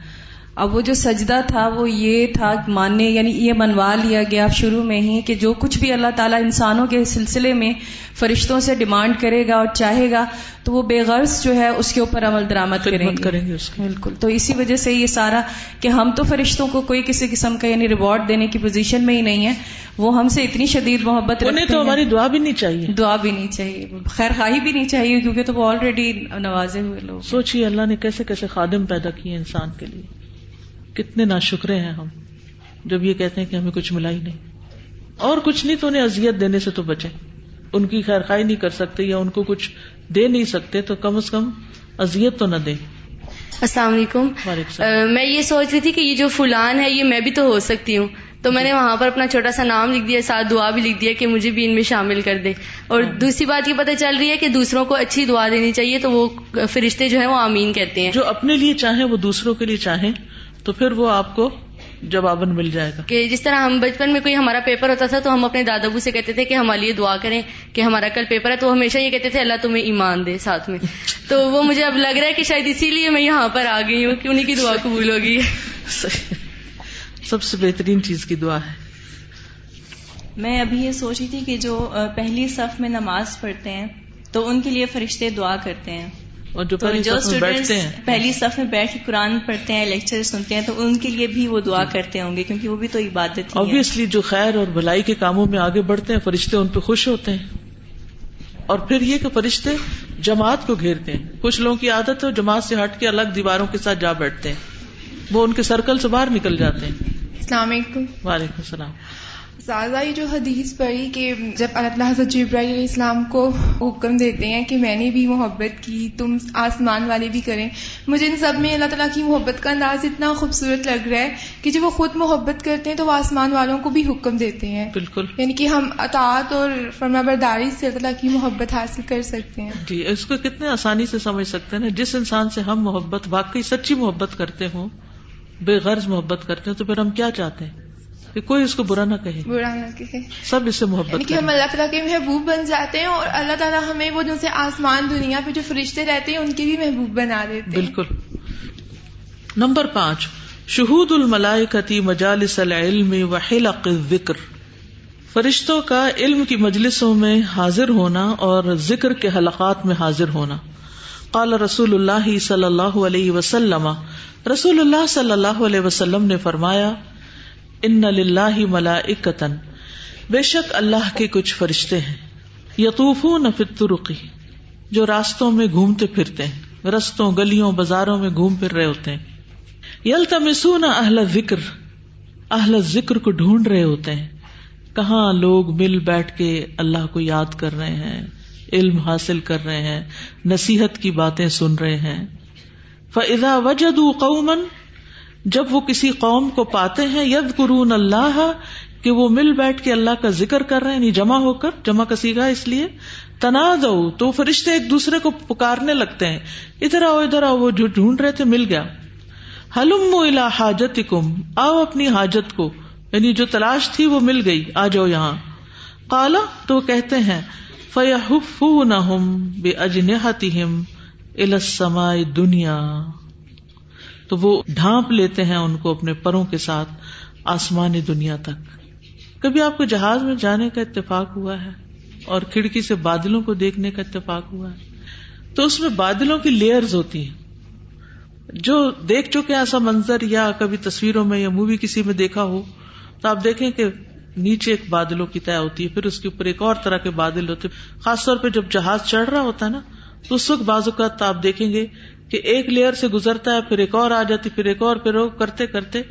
اب وہ جو سجدہ تھا وہ یہ تھا ماننے یعنی یہ منوا لیا گیا شروع میں ہی کہ جو کچھ بھی اللہ تعالیٰ انسانوں کے سلسلے میں فرشتوں سے ڈیمانڈ کرے گا اور چاہے گا تو وہ بے غرض جو ہے اس کے اوپر عمل درامد کریں گے بالکل تو اسی وجہ سے یہ سارا کہ ہم تو فرشتوں کو کوئی کسی قسم کا یعنی ریوارڈ دینے کی پوزیشن میں ہی نہیں ہے وہ ہم سے اتنی شدید محبت
انہیں تو ہماری دعا بھی نہیں چاہیے
دعا بھی نہیں چاہیے خیر خواہی بھی نہیں چاہیے کیونکہ تو وہ آلریڈی نوازے ہوئے لوگ
سوچیے اللہ نے کیسے کیسے خادم پیدا کیے انسان کے لیے کتنے نا شکرے ہیں ہم جب یہ کہتے ہیں کہ ہمیں کچھ ملا ہی نہیں اور کچھ نہیں تو انہیں ازیت دینے سے تو بچے ان کی خیر خائی نہیں کر سکتے یا ان کو کچھ دے نہیں سکتے تو کم از کم ازیت تو نہ دے
السلام علیکم میں یہ سوچ رہی تھی کہ یہ جو فلان ہے یہ میں بھی تو ہو سکتی ہوں تو میں نے وہاں پر اپنا چھوٹا سا نام لکھ دیا ساتھ دعا بھی لکھ دیا کہ مجھے بھی ان میں شامل کر دے اور ہاں۔ دوسری بات یہ پتہ چل رہی ہے کہ دوسروں کو اچھی دعا دینی چاہیے تو وہ فرشتے جو ہیں وہ آمین کہتے ہیں
جو اپنے لیے چاہیں وہ دوسروں کے لیے چاہیں تو پھر وہ آپ کو جبابن مل جائے گا
کہ جس طرح ہم بچپن میں کوئی ہمارا پیپر ہوتا تھا تو ہم اپنے دادا بو سے کہتے تھے کہ ہمارے لیے دعا کریں کہ ہمارا کل پیپر ہے تو ہمیشہ یہ کہتے تھے اللہ تمہیں ایمان دے ساتھ میں تو وہ مجھے اب لگ رہا ہے کہ شاید اسی لیے میں یہاں پر آ گئی ہوں کہ انہیں کی دعا قبول ہوگی
سب سے بہترین چیز کی دعا ہے
میں ابھی یہ سوچی تھی کہ جو پہلی صف میں نماز پڑھتے ہیں تو ان کے لیے فرشتے دعا کرتے ہیں
اور جو بیٹھتے ہیں
پہلی صف میں بیٹھ کے قرآن پڑھتے ہیں لیکچر سنتے ہیں تو ان کے لیے بھی وہ دعا کرتے ہوں گے کیونکہ وہ بھی تو عبادت
اوبیسلی جو خیر اور بھلائی کے کاموں میں آگے بڑھتے ہیں فرشتے ان پہ خوش ہوتے ہیں اور پھر یہ کہ فرشتے جماعت کو گھیرتے ہیں کچھ لوگوں کی عادت ہے جماعت سے ہٹ کے الگ دیواروں کے ساتھ جا بیٹھتے ہیں وہ ان کے سرکل سے باہر نکل جاتے ہیں
السلام علیکم
وعلیکم السلام
یہ جو حدیث پڑی کہ جب اللہ تعالیٰ حضرت علیہ السلام کو حکم دیتے ہیں کہ میں نے بھی محبت کی تم آسمان والے بھی کریں مجھے ان سب میں اللہ تعالیٰ کی محبت کا انداز اتنا خوبصورت لگ رہا ہے کہ جب وہ خود محبت کرتے ہیں تو وہ آسمان والوں کو بھی حکم دیتے ہیں
بالکل
یعنی کہ ہم اطاعت اور فرما برداری سے اللہ تعالیٰ کی محبت حاصل کر سکتے ہیں
جی اس کو کتنے آسانی سے سمجھ سکتے ہیں جس انسان سے ہم محبت واقعی سچی محبت کرتے ہوں بے غرض محبت کرتے ہیں تو پھر ہم کیا چاہتے ہیں کہ کوئی اس کو برا نہ کہے
برا نہ کہے
سب اس سے محبت
یعنی ہم اللہ تعالیٰ کے محبوب بن جاتے ہیں اور اللہ تعالیٰ ہمیں وہ جو آسمان دنیا پہ فرشتے رہتے ہیں ان بھی محبوب بنا ہیں
بالکل نمبر پانچ شہود الملائے ذکر فرشتوں کا علم کی مجلسوں میں حاضر ہونا اور ذکر کے حلقات میں حاضر ہونا قال رسول اللہ صلی اللہ علیہ وسلم رسول اللہ صلی اللہ علیہ وسلم نے فرمایا ان ل ملائکتن بے شک اللہ کے کچھ فرشتے ہیں یقوف نہ جو راستوں میں گھومتے پھرتے ہیں رستوں گلیوں بازاروں میں گھوم پھر رہے ہوتے ہیں یل تمسو نہ اہل ذکر اہل ذکر کو ڈھونڈ رہے ہوتے ہیں کہاں لوگ مل بیٹھ کے اللہ کو یاد کر رہے ہیں علم حاصل کر رہے ہیں نصیحت کی باتیں سن رہے ہیں فضا وجد قومن جب وہ کسی قوم کو پاتے ہیں ید قرون اللہ کہ وہ مل بیٹھ کے اللہ کا ذکر کر رہے ہیں یعنی جمع ہو کر جمع کسی گا اس لیے تنا دو تو فرشتے ایک دوسرے کو پکارنے لگتے ہیں ادھر آؤ ادھر آؤ وہ ڈھونڈ رہے تھے مل گیا حلوم الا حاجت کم آؤ اپنی حاجت کو یعنی جو تلاش تھی وہ مل گئی آ جاؤ یہاں کالا تو وہ کہتے ہیں فیا نہ ہم بے اجنحتی نہ دنیا تو وہ ڈھانپ لیتے ہیں ان کو اپنے پروں کے ساتھ آسمانی دنیا تک کبھی آپ کو جہاز میں جانے کا اتفاق ہوا ہے اور کھڑکی سے بادلوں کو دیکھنے کا اتفاق ہوا ہے تو اس میں بادلوں کی لیئرز ہوتی ہیں جو دیکھ چکے ایسا منظر یا کبھی تصویروں میں یا مووی کسی میں دیکھا ہو تو آپ دیکھیں کہ نیچے ایک بادلوں کی طے ہوتی ہے پھر اس کے اوپر ایک اور طرح کے بادل ہوتے خاص طور پہ جب جہاز چڑھ رہا ہوتا ہے نا تو اس وقت بازو کا آپ دیکھیں گے کہ ایک لیئر سے گزرتا ہے پھر ایک اور آ جاتی پھر ایک اور پھر وہ کرتے کرتے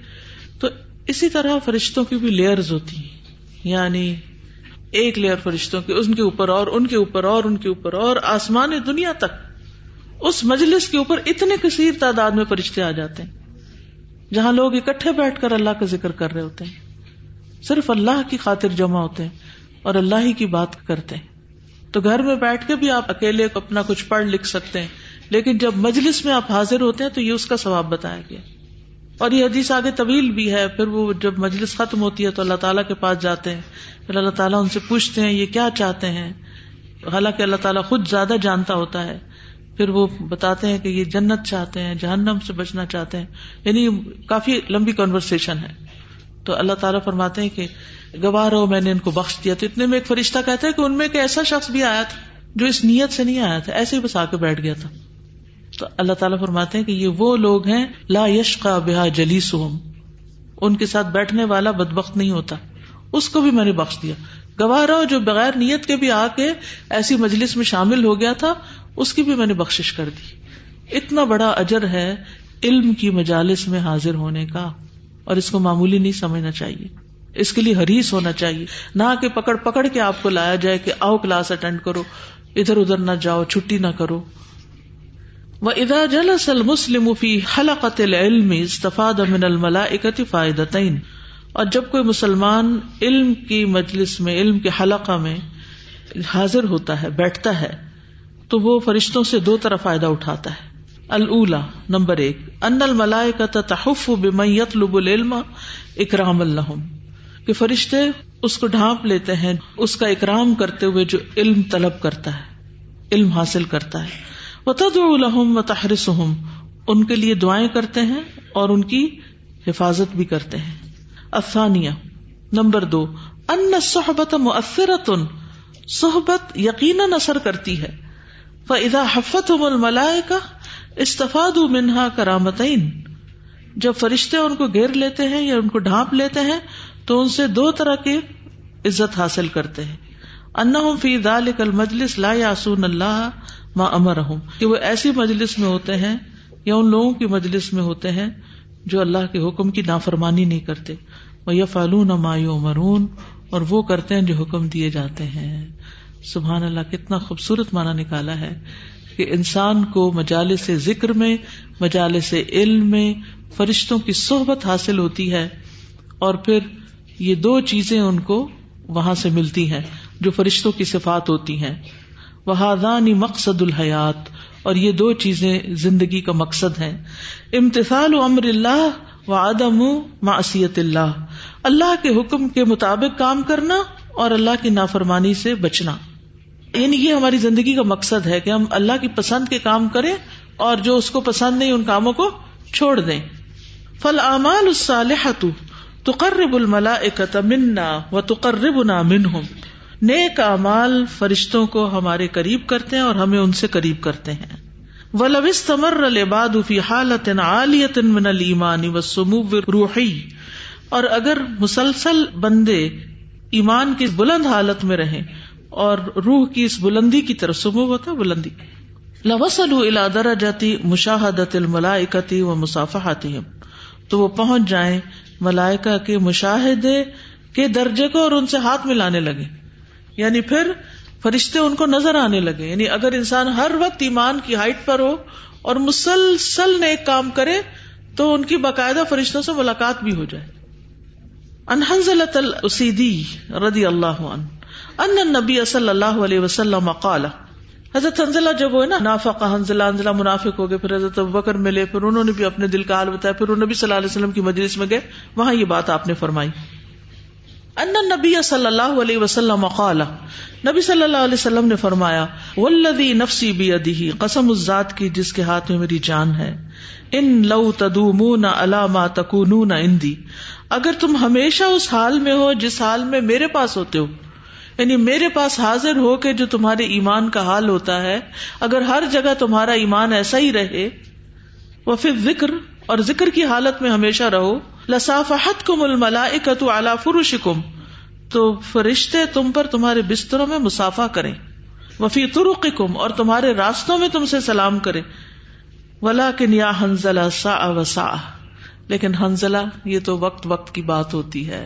تو اسی طرح فرشتوں کی بھی لیئرز ہوتی ہیں یعنی ایک لیئر فرشتوں کی ان کے اوپر اور ان کے اوپر اور ان کے اوپر اور آسمان دنیا تک اس مجلس کے اوپر اتنے کثیر تعداد میں فرشتے آ جاتے ہیں جہاں لوگ اکٹھے بیٹھ کر اللہ کا ذکر کر رہے ہوتے ہیں صرف اللہ کی خاطر جمع ہوتے ہیں اور اللہ ہی کی بات کرتے ہیں تو گھر میں بیٹھ کے بھی آپ اکیلے اپنا کچھ پڑھ لکھ سکتے ہیں لیکن جب مجلس میں آپ حاضر ہوتے ہیں تو یہ اس کا ثواب بتایا گیا اور یہ حدیث آگے طویل بھی ہے پھر وہ جب مجلس ختم ہوتی ہے تو اللہ تعالیٰ کے پاس جاتے ہیں پھر اللہ تعالیٰ ان سے پوچھتے ہیں یہ کیا چاہتے ہیں حالانکہ اللہ تعالیٰ خود زیادہ جانتا ہوتا ہے پھر وہ بتاتے ہیں کہ یہ جنت چاہتے ہیں جہنم سے بچنا چاہتے ہیں یعنی کافی لمبی کنورسیشن ہے تو اللہ تعالیٰ فرماتے ہیں کہ گواہ رہو میں نے ان کو بخش دیا تو اتنے میں ایک فرشتہ کہتا ہے کہ ان میں ایک ایسا شخص بھی آیا تھا جو اس نیت سے نہیں آیا تھا ایسے ہی بس آ کے بیٹھ گیا تھا تو اللہ تعالیٰ فرماتے ہیں کہ یہ وہ لوگ ہیں لا یش کا بحا جلی ان کے ساتھ بیٹھنے بد بخت نہیں ہوتا اس کو بھی میں نے بخش دیا گواہ جو بغیر نیت کے بھی آ کے ایسی مجلس میں شامل ہو گیا تھا اس کی بھی میں نے بخش کر دی اتنا بڑا اجر ہے علم کی مجالس میں حاضر ہونے کا اور اس کو معمولی نہیں سمجھنا چاہیے اس کے لیے ہریس ہونا چاہیے نہ کہ پکڑ پکڑ کے آپ کو لایا جائے کہ آؤ کلاس اٹینڈ کرو ادھر ادھر نہ جاؤ چھٹی نہ کرو و ادا جلسل مسلم علم استفاد اور جب کوئی مسلمان علم کی مجلس میں علم کے حلقہ میں حاضر ہوتا ہے بیٹھتا ہے تو وہ فرشتوں سے دو طرح فائدہ اٹھاتا ہے اللہ نمبر ایک ان الملائے کا تحف بمن لب العلم اکرام اللہ کہ فرشتے اس کو ڈھانپ لیتے ہیں اس کا اکرام کرتے ہوئے جو علم طلب کرتا ہے علم حاصل کرتا ہے و الحم و تحرس ان کے لیے دعائیں کرتے ہیں اور ان کی حفاظت بھی کرتے ہیں افسانیہ نمبر دو ان صحبت صحبت یقیناً اثر کرتی ہے حفت ملائے کا منہا کرامتعین جب فرشتے ان کو گھیر لیتے ہیں یا ان کو ڈھانپ لیتے ہیں تو ان سے دو طرح کے عزت حاصل کرتے ہیں فی مجلس لا یاسون اللہ ماں امر ہوں کہ وہ ایسی مجلس میں ہوتے ہیں یا ان لوگوں کی مجلس میں ہوتے ہیں جو اللہ کے حکم کی نافرمانی نہیں کرتے وہ یا فالون اما مرون اور وہ کرتے ہیں جو حکم دیے جاتے ہیں سبحان اللہ کتنا خوبصورت مانا نکالا ہے کہ انسان کو مجالے سے ذکر میں مجالے سے علم میں فرشتوں کی صحبت حاصل ہوتی ہے اور پھر یہ دو چیزیں ان کو وہاں سے ملتی ہیں جو فرشتوں کی صفات ہوتی ہیں وہ مقصد الحیات اور یہ دو چیزیں زندگی کا مقصد ہیں امتثال و امر اللہ و عدم معصیت اللہ اللہ کے حکم کے مطابق کام کرنا اور اللہ کی نافرمانی سے بچنا یعنی یہ ہماری زندگی کا مقصد ہے کہ ہم اللہ کی پسند کے کام کریں اور جو اس کو پسند نہیں ان کاموں کو چھوڑ دیں فل فلآمان الصالحت تقرب الملا منا و تقربنا ہوں نیک فرشتوں کو ہمارے قریب کرتے ہیں اور ہمیں ان سے قریب کرتے ہیں وہ الباد فی حالت من روحی اور اگر مسلسل بندے ایمان کی بلند حالت میں رہیں اور روح کی اس بلندی کی طرف سمو ہوتا بلندی لوسل الادر جاتی مشاہدت الملائکتی و مسافہ تو وہ پہنچ جائیں ملائکہ کے مشاہدے کے درجے کو اور ان سے ہاتھ ملانے لگے یعنی پھر فرشتے ان کو نظر آنے لگے یعنی اگر انسان ہر وقت ایمان کی ہائٹ پر ہو اور مسلسل ایک کام کرے تو ان کی باقاعدہ فرشتوں سے ملاقات بھی ہو جائے ردی اللہ ان صلی اللہ علیہ وسلم قال حضرت حنزلہ جب ہوئے نا حنزلہ حنزلہ منافق ہو گئے پھر حضرت بکر ملے پھر انہوں نے بھی اپنے دل کا حال بتایا پھر نبی صلی اللہ علیہ وسلم کی مجلس میں گئے وہاں یہ بات آپ نے فرمائی ان نبی صلی اللہ علیہ وسلم قال نبی صلی اللہ علیہ وسلم نے فرمایا والذی نفسی بیدہ قسم اس ذات کی جس کے ہاتھ میں میری جان ہے ان لو تدومون علی ما تکونون اندی اگر تم ہمیشہ اس حال میں ہو جس حال میں میرے پاس ہوتے ہو یعنی میرے پاس حاضر ہو کے جو تمہارے ایمان کا حال ہوتا ہے اگر ہر جگہ تمہارا ایمان ایسا ہی رہے وہ پھر ذکر اور ذکر کی حالت میں ہمیشہ رہو کم فروش کم تو فرشتے تم پر تمہارے بستروں میں مسافہ کرے اور تمہارے راستوں میں تم سے سلام کرے لیکن حنزلہ یہ تو وقت وقت کی بات ہوتی ہے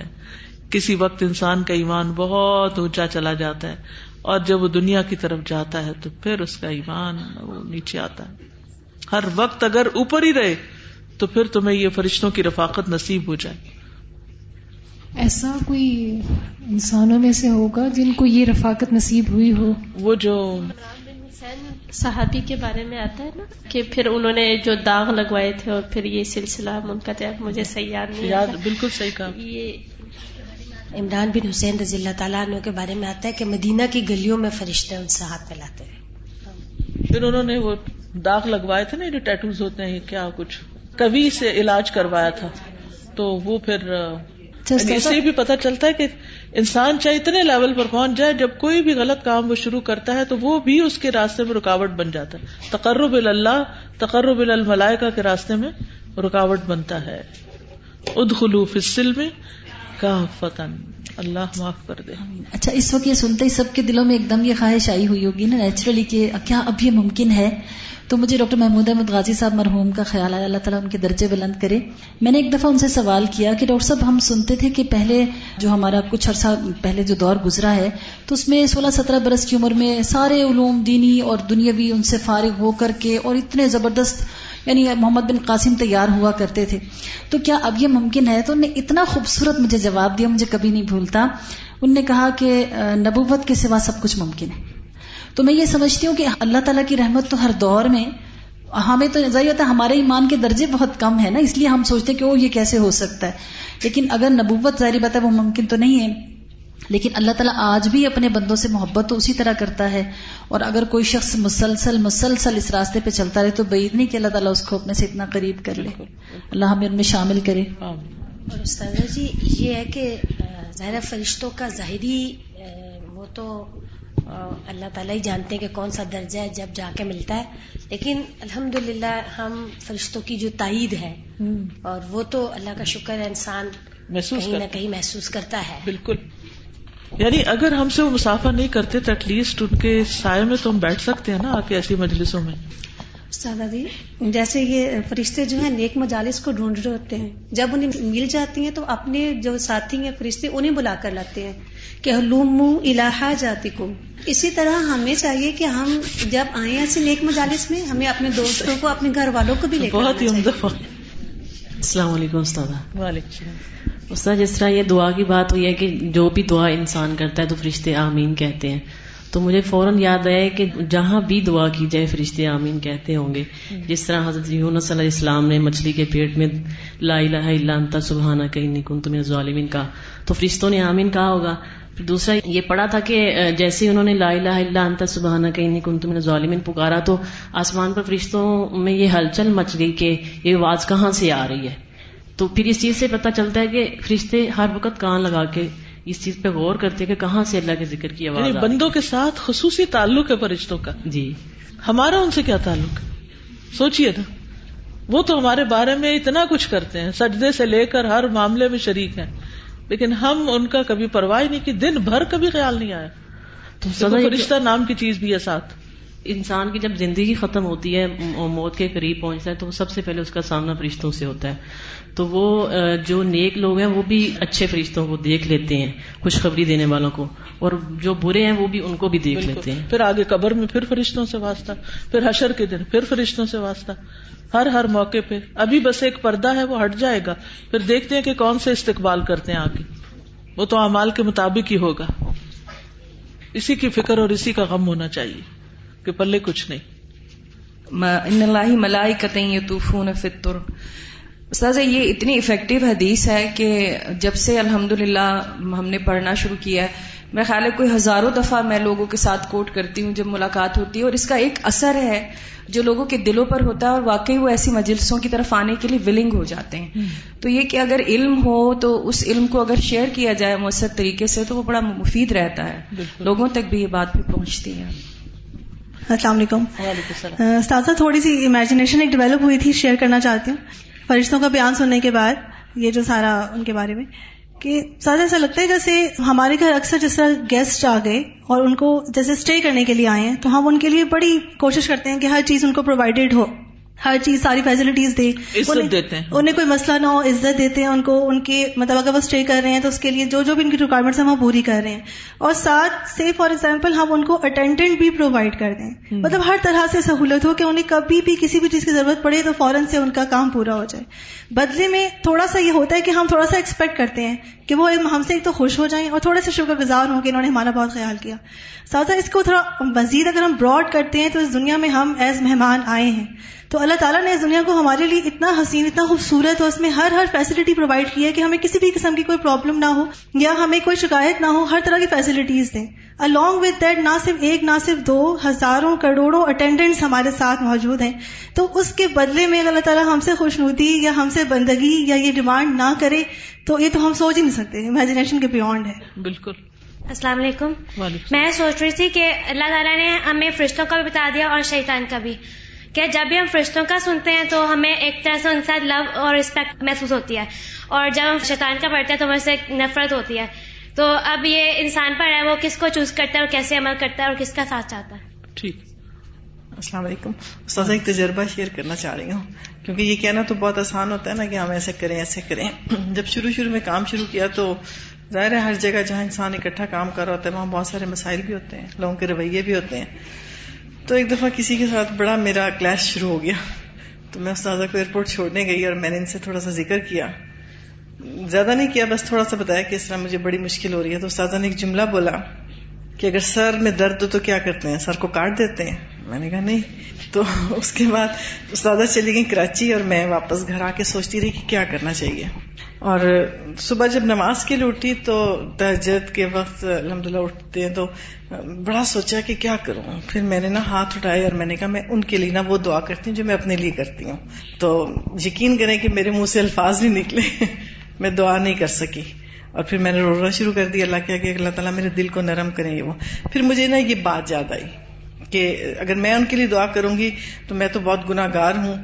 کسی وقت انسان کا ایمان بہت اونچا چلا جاتا ہے اور جب وہ دنیا کی طرف جاتا ہے تو پھر اس کا ایمان وہ نیچے آتا ہے ہر وقت اگر اوپر ہی رہے تو پھر تمہیں یہ فرشتوں کی رفاقت نصیب ہو جائے
ایسا کوئی انسانوں میں سے ہوگا جن کو یہ رفاقت نصیب ہوئی ہو
وہ جو
صحابی کے بارے میں آتا ہے نا کہ پھر انہوں نے جو داغ لگوائے تھے اور پھر یہ سلسلہ من کا تیار صحیح یاد نہیں
یاد بالکل صحیح کہا
یہ
عمران بن حسین رضی اللہ تعالیٰ عنہ کے بارے میں آتا ہے کہ مدینہ کی گلیوں میں فرشتے ان سے ہاتھ ہیں
پھر انہوں نے وہ داغ لگوائے تھے نا جو ٹیٹوز ہوتے ہیں کیا کچھ کبھی سے علاج کروایا تھا تو وہ پھر اسے بھی پتا چلتا ہے کہ انسان چاہے اتنے لیول پر پہنچ جائے جب کوئی بھی غلط کام وہ شروع کرتا ہے تو وہ بھی اس کے راستے میں رکاوٹ بن جاتا ہے تقرب اللہ تقرب الملائکہ کے راستے میں رکاوٹ بنتا ہے ادخلوف اسل میں کا فتن اللہ معاف کر دے
اچھا اس وقت یہ سنتے ہی سب کے دلوں میں ایک دم یہ خواہش آئی ہوئی ہوگی نا نیچرلی کہ کیا اب یہ ممکن ہے تو مجھے ڈاکٹر محمود احمد غازی صاحب مرحوم کا خیال آیا اللہ تعالیٰ ان کے درجے بلند کرے میں نے ایک دفعہ ان سے سوال کیا کہ ڈاکٹر صاحب ہم سنتے تھے کہ پہلے جو ہمارا کچھ عرصہ پہلے جو دور گزرا ہے تو اس میں سولہ سترہ برس کی عمر میں سارے علوم دینی اور دنیاوی ان سے فارغ ہو کر کے اور اتنے زبردست یعنی محمد بن قاسم تیار ہوا کرتے تھے تو کیا اب یہ ممکن ہے تو انہوں نے اتنا خوبصورت مجھے جواب دیا مجھے کبھی نہیں بھولتا ان نے کہا کہ نبوت کے سوا سب کچھ ممکن ہے تو میں یہ سمجھتی ہوں کہ اللہ تعالیٰ کی رحمت تو ہر دور میں ہمیں ہاں، تو ظاہر ہوتا ہے ہمارے ایمان کے درجے بہت کم ہے نا اس لیے ہم سوچتے ہیں کہ وہ یہ کیسے ہو سکتا ہے لیکن اگر نبوت ظاہر ہے وہ ممکن تو نہیں ہے لیکن اللہ تعالیٰ آج بھی اپنے بندوں سے محبت تو اسی طرح کرتا ہے اور اگر کوئی شخص مسلسل مسلسل اس راستے پہ چلتا رہے تو بعید نہیں کہ اللہ تعالیٰ اس کو اپنے سے اتنا قریب کر لے اللہ ہمیں ان میں شامل کرے
اور جی یہ ہے کہ ظاہر فرشتوں کا ظاہری وہ تو اللہ تعالیٰ ہی جانتے ہیں کہ کون سا درجہ ہے جب جا کے ملتا ہے لیکن الحمد ہم فرشتوں کی جو تائید ہے اور وہ تو اللہ کا شکر ہے انسان محسوس کہیں نہ کہیں محسوس کرتا ہے
بالکل یعنی اگر ہم سے وہ مسافر نہیں کرتے تو ایٹ لیسٹ ان کے سائے میں تو ہم بیٹھ سکتے ہیں نا آپ کے ایسی مجلسوں میں
سادہ جی جیسے یہ فرشتے جو ہیں نیک مجالس کو ڈھونڈ رہے ہوتے ہیں جب انہیں مل جاتی ہیں تو اپنے جو ساتھی ہیں فرشتے انہیں بلا کر لاتے ہیں کہ جاتی کو اسی طرح ہمیں چاہیے کہ ہم جب آئے ایسے نیک مجالس میں ہمیں اپنے دوستوں کو اپنے گھر والوں کو بھی لے
بہت ہی عمدہ
السلام علیکم استاد
وعلیکم
استاد جس طرح یہ دعا کی بات ہوئی ہے کہ جو بھی دعا انسان کرتا ہے تو فرشتے آمین کہتے ہیں تو مجھے فوراً یاد آیا کہ جہاں بھی دعا کی جائے فرشتے آمین کہتے ہوں گے جس طرح حضرت صلی اللہ علیہ السلام نے مچھلی کے پیٹ میں لا الہ الا انت سبحانہ کہیں نکن تم ظالمین کہا تو فرشتوں نے آمین کہا ہوگا پھر دوسرا یہ پڑا تھا کہ جیسے انہوں نے لا الہ الا انت سبحانہ کہیں نی کنتمن ظالمین پکارا تو آسمان پر فرشتوں میں یہ ہلچل مچ گئی کہ یہ آواز کہاں سے آ رہی ہے تو پھر اس چیز سے پتہ چلتا ہے کہ فرشتے ہر وقت کان لگا کے اس چیز پہ غور کرتے کہ کہاں سے اللہ کے ذکر کی
یعنی بندوں کے ساتھ خصوصی تعلق ہے فرشتوں کا
جی
ہمارا ان سے کیا تعلق ہے سوچیے نا وہ تو ہمارے بارے میں اتنا کچھ کرتے ہیں سجدے سے لے کر ہر معاملے میں شریک ہیں لیکن ہم ان کا کبھی پرواہ نہیں کی دن بھر کبھی خیال نہیں آیا تو فرشتہ نام کی چیز بھی ہے ساتھ
انسان کی جب زندگی ختم ہوتی ہے موت کے قریب پہنچتا ہے تو سب سے پہلے اس کا سامنا فرشتوں سے ہوتا ہے تو وہ جو نیک لوگ ہیں وہ بھی اچھے فرشتوں کو دیکھ لیتے ہیں خوشخبری دینے والوں کو اور جو برے ہیں وہ بھی ان کو بھی دیکھ لیتے ہیں
پھر آگے قبر میں پھر فرشتوں سے واسطہ پھر حشر کے دن پھر فرشتوں سے واسطہ ہر ہر موقع پہ ابھی بس ایک پردہ ہے وہ ہٹ جائے گا پھر دیکھتے ہیں کہ کون سے استقبال کرتے ہیں آگے وہ تو امال کے مطابق ہی ہوگا اسی کی فکر اور اسی کا غم ہونا چاہیے کہ پلے کچھ نہیں
ان اللہ ملائی قطعی یہ طوفون فطر ساز یہ اتنی افیکٹو حدیث ہے کہ جب سے الحمد ہم نے پڑھنا شروع کیا ہے میں خیال ہے کوئی ہزاروں دفعہ میں لوگوں کے ساتھ کوٹ کرتی ہوں جب ملاقات ہوتی ہے اور اس کا ایک اثر ہے جو لوگوں کے دلوں پر ہوتا ہے اور واقعی وہ ایسی مجلسوں کی طرف آنے کے لیے ولنگ ہو جاتے ہیں تو یہ کہ اگر علم ہو تو اس علم کو اگر شیئر کیا جائے مؤثر طریقے سے تو وہ بڑا مفید رہتا ہے لوگوں تک بھی یہ بات بھی پہنچتی ہے
السلام علیکم ساتھ ساتھ تھوڑی سی امیجنیشن ایک ڈیولپ ہوئی تھی شیئر کرنا چاہتی ہوں فرشتوں کا بیان سننے کے بعد یہ جو سارا ان کے بارے میں کہ سر ایسا لگتا ہے جیسے ہمارے گھر اکثر جس طرح گیسٹ آ گئے اور ان کو جیسے اسٹے کرنے کے لیے آئے ہیں تو ہم ان کے لیے بڑی کوشش کرتے ہیں کہ ہر چیز ان کو پرووائڈیڈ ہو ہر چیز ساری فیسلٹیز دے انہیں کوئی مسئلہ نہ ہو عزت دیتے ہیں ان کو ان کے مطلب اگر وہ اسٹے کر رہے ہیں تو اس کے لیے جو جو بھی ان کی ریکوائرمنٹس ہیں وہ پوری کر رہے ہیں اور ساتھ سے فار ایگزامپل ہم ان کو اٹینڈنٹ بھی پرووائڈ کر دیں مطلب ہر طرح سے سہولت ہو کہ انہیں کبھی بھی کسی بھی چیز کی ضرورت پڑے تو فوراً سے ان کا کام پورا ہو جائے بدلے میں تھوڑا سا یہ ہوتا ہے کہ ہم تھوڑا سا ایکسپیکٹ کرتے ہیں کہ وہ ہم سے ایک تو خوش ہو جائیں اور تھوڑے سے شکر گزار ہوں کہ انہوں نے ہمارا بہت خیال کیا ساتھ ساتھ اس کو تھوڑا مزید اگر ہم براڈ کرتے ہیں تو اس دنیا میں ہم ایز مہمان آئے ہیں تو اللہ تعالیٰ نے اس دنیا کو ہمارے لیے اتنا حسین اتنا خوبصورت اور اس میں ہر ہر فیسلٹی پرووائڈ کی ہے کہ ہمیں کسی بھی قسم کی کوئی پرابلم نہ ہو یا ہمیں کوئی شکایت نہ ہو ہر طرح کی فیسلٹیز دیں الانگ وتھ دیٹ نہ صرف ایک نہ صرف دو ہزاروں کروڑوں اٹینڈنٹس ہمارے ساتھ موجود ہیں تو اس کے بدلے میں اللہ تعالیٰ ہم سے نوتی یا ہم سے بندگی یا یہ ڈیمانڈ نہ کرے تو یہ تو ہم سوچ ہی نہیں سکتے امیجنیشن کے بیونڈ ہے
بالکل
السلام علیکم میں سوچ رہی تھی کہ اللہ تعالیٰ نے ہمیں فرشتوں کا بھی بتا دیا اور شیطان کا بھی کہ جب بھی ہم فرشتوں کا سنتے ہیں تو ہمیں ایک طرح سے ان ساتھ لو اور رسپیکٹ محسوس ہوتی ہے اور جب ہم شیطان کا پڑھتے ہیں تو ہمیں سے نفرت ہوتی ہے تو اب یہ انسان پر ہے وہ کس کو چوز کرتا ہے اور کیسے عمل کرتا ہے اور کس کا ساتھ چاہتا ہے
ٹھیک
السلام علیکم اس ایک تجربہ شیئر کرنا چاہ رہی ہوں کیونکہ یہ کہنا تو بہت آسان ہوتا ہے نا کہ ہم ایسے کریں ایسے کریں جب شروع شروع میں کام شروع کیا تو ظاہر ہے ہر جگہ جہاں انسان اکٹھا کام کر رہا ہوتا ہے وہاں بہت سارے مسائل بھی ہوتے ہیں لوگوں کے رویے بھی ہوتے ہیں تو ایک دفعہ کسی کے ساتھ بڑا میرا کلیش شروع ہو گیا تو میں استاذہ کو ایئرپورٹ چھوڑنے گئی اور میں نے ان سے تھوڑا سا ذکر کیا زیادہ نہیں کیا بس تھوڑا سا بتایا کہ اس طرح مجھے بڑی مشکل ہو رہی ہے تو استاذہ نے ایک جملہ بولا کہ اگر سر میں درد ہو تو کیا کرتے ہیں سر کو کاٹ دیتے ہیں میں نے کہا نہیں تو اس کے بعد استاذہ چلی گئی کراچی اور میں واپس گھر آ کے سوچتی رہی کہ کیا کرنا چاہیے اور صبح جب نماز کے لیے اٹھی تو تہجد کے وقت الحمد للہ اٹھتے ہیں تو بڑا سوچا کہ کیا کروں پھر میں نے نا ہاتھ اٹھائے اور میں نے کہا میں ان کے لیے نا وہ دعا کرتی ہوں جو میں اپنے لیے کرتی ہوں تو یقین کریں کہ میرے منہ سے الفاظ نہیں نکلے میں دعا نہیں کر سکی اور پھر میں نے رونا شروع کر دیا اللہ کیا کہ اللہ تعالیٰ میرے دل کو نرم کریں یہ وہ پھر مجھے نا یہ بات یاد آئی کہ اگر میں ان کے لیے دعا کروں گی تو میں تو بہت گناہ گار ہوں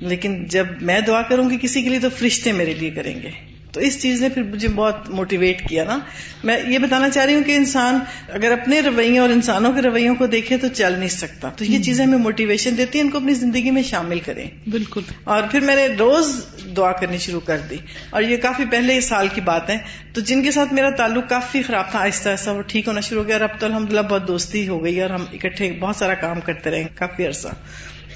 لیکن جب میں دعا کروں گی کسی کے لیے تو فرشتے میرے لیے کریں گے تو اس چیز نے پھر مجھے بہت موٹیویٹ کیا نا میں یہ بتانا چاہ رہی ہوں کہ انسان اگر اپنے رویوں اور انسانوں کے رویوں کو دیکھے تو چل نہیں سکتا تو یہ چیزیں ہمیں موٹیویشن دیتی ہیں ان کو اپنی زندگی میں شامل کریں
بالکل
اور پھر میں نے روز دعا کرنی شروع کر دی اور یہ کافی پہلے سال کی بات ہے تو جن کے ساتھ میرا تعلق کافی خراب تھا آہستہ آہستہ وہ ٹھیک ہونا شروع ہو گیا اور اب تو الحمد بہت دوستی ہو گئی اور ہم اکٹھے بہت سارا کام کرتے رہے کافی عرصہ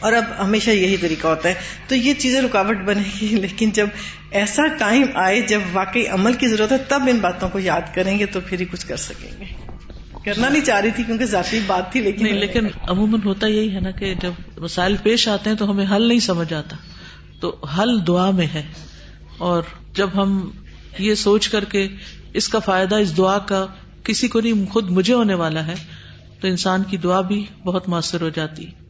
اور اب ہمیشہ یہی طریقہ ہوتا ہے تو یہ چیزیں رکاوٹ بنے گی لیکن جب ایسا ٹائم آئے جب واقعی عمل کی ضرورت ہے تب ان باتوں کو یاد کریں گے تو پھر ہی کچھ کر سکیں گے کرنا نہیں چاہ رہی تھی کیونکہ ذاتی بات تھی لیکن
نہیں لیکن عموماً ہوتا یہی ہے نا کہ جب مسائل پیش آتے ہیں تو ہمیں حل نہیں سمجھ آتا تو حل دعا میں ہے اور جب ہم یہ سوچ کر کے اس کا فائدہ اس دعا کا کسی کو نہیں خود مجھے ہونے والا ہے تو انسان کی دعا بھی بہت مؤثر ہو جاتی ہے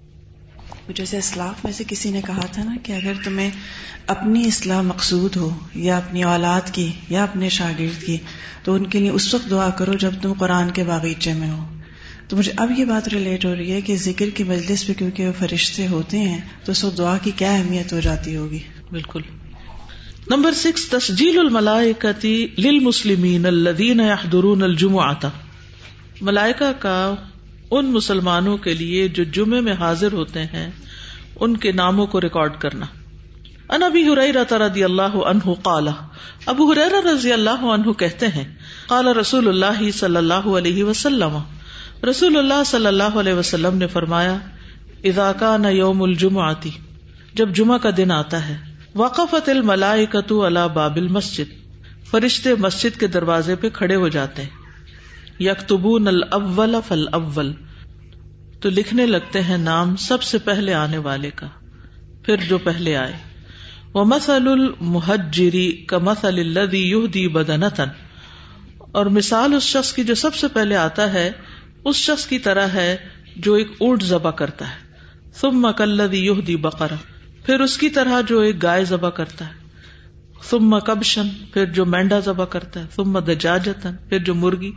جیسے اسلاف میں سے کسی نے کہا تھا نا کہ اگر تمہیں اپنی اصلاح مقصود ہو یا اپنی اولاد کی یا اپنے شاگرد کی تو ان کے لیے اس وقت دعا کرو جب تم قرآن کے باغیچے میں ہو تو مجھے اب یہ بات ریلیٹ ہو رہی ہے کہ ذکر کی مجلس پہ کیونکہ وہ فرشتے ہوتے ہیں تو سو دعا کی کیا اہمیت ہو جاتی ہوگی
بالکل نمبر سکس تسجیل الجمعہ ملائکا کا ان مسلمانوں کے لیے جو جمعے میں حاضر ہوتے ہیں ان کے ناموں کو ریکارڈ کرنا ان ابی حریرہ رضی اللہ عنہ کالا ابو حریرہ رضی اللہ عنہ کہتے ہیں کالا رسول اللہ صلی اللہ علیہ وسلم رسول اللہ صلی اللہ علیہ وسلم نے فرمایا کان یوم الجم آتی جب جمعہ کا دن آتا ہے وقفت الملائکۃ علی اللہ بابل مسجد فرشتے مسجد کے دروازے پہ کھڑے ہو جاتے ہیں یکتبون نل اول تو لکھنے لگتے ہیں نام سب سے پہلے آنے والے کا پھر جو پہلے آئے وہ مسل مسل الدی یو دی بدنتن اور مثال اس شخص کی جو سب سے پہلے آتا ہے اس شخص کی طرح ہے جو ایک اونٹ ذبح کرتا ہے ثم مک لدی یو دی بقرا پھر اس کی طرح جو ایک گائے ذبح کرتا ہے سم پھر جو مینڈا ذبح کرتا ہے ثم دجاجتن پھر جو مرغی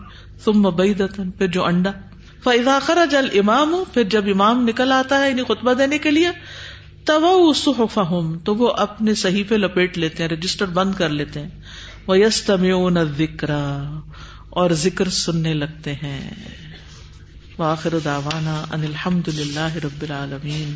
بیدتن پھر جو انڈاخرا جل امام ہوں پھر جب امام نکل آتا ہے انہیں یعنی خطبہ دینے کے لیے وہ اسم تو وہ اپنے صحیح پہ لپیٹ لیتے ہیں رجسٹر بند کر لیتے ہیں وہ یس تم ذکر اور ذکر سننے لگتے ہیں واخر داوانا ان الحمد للہ رب العالمین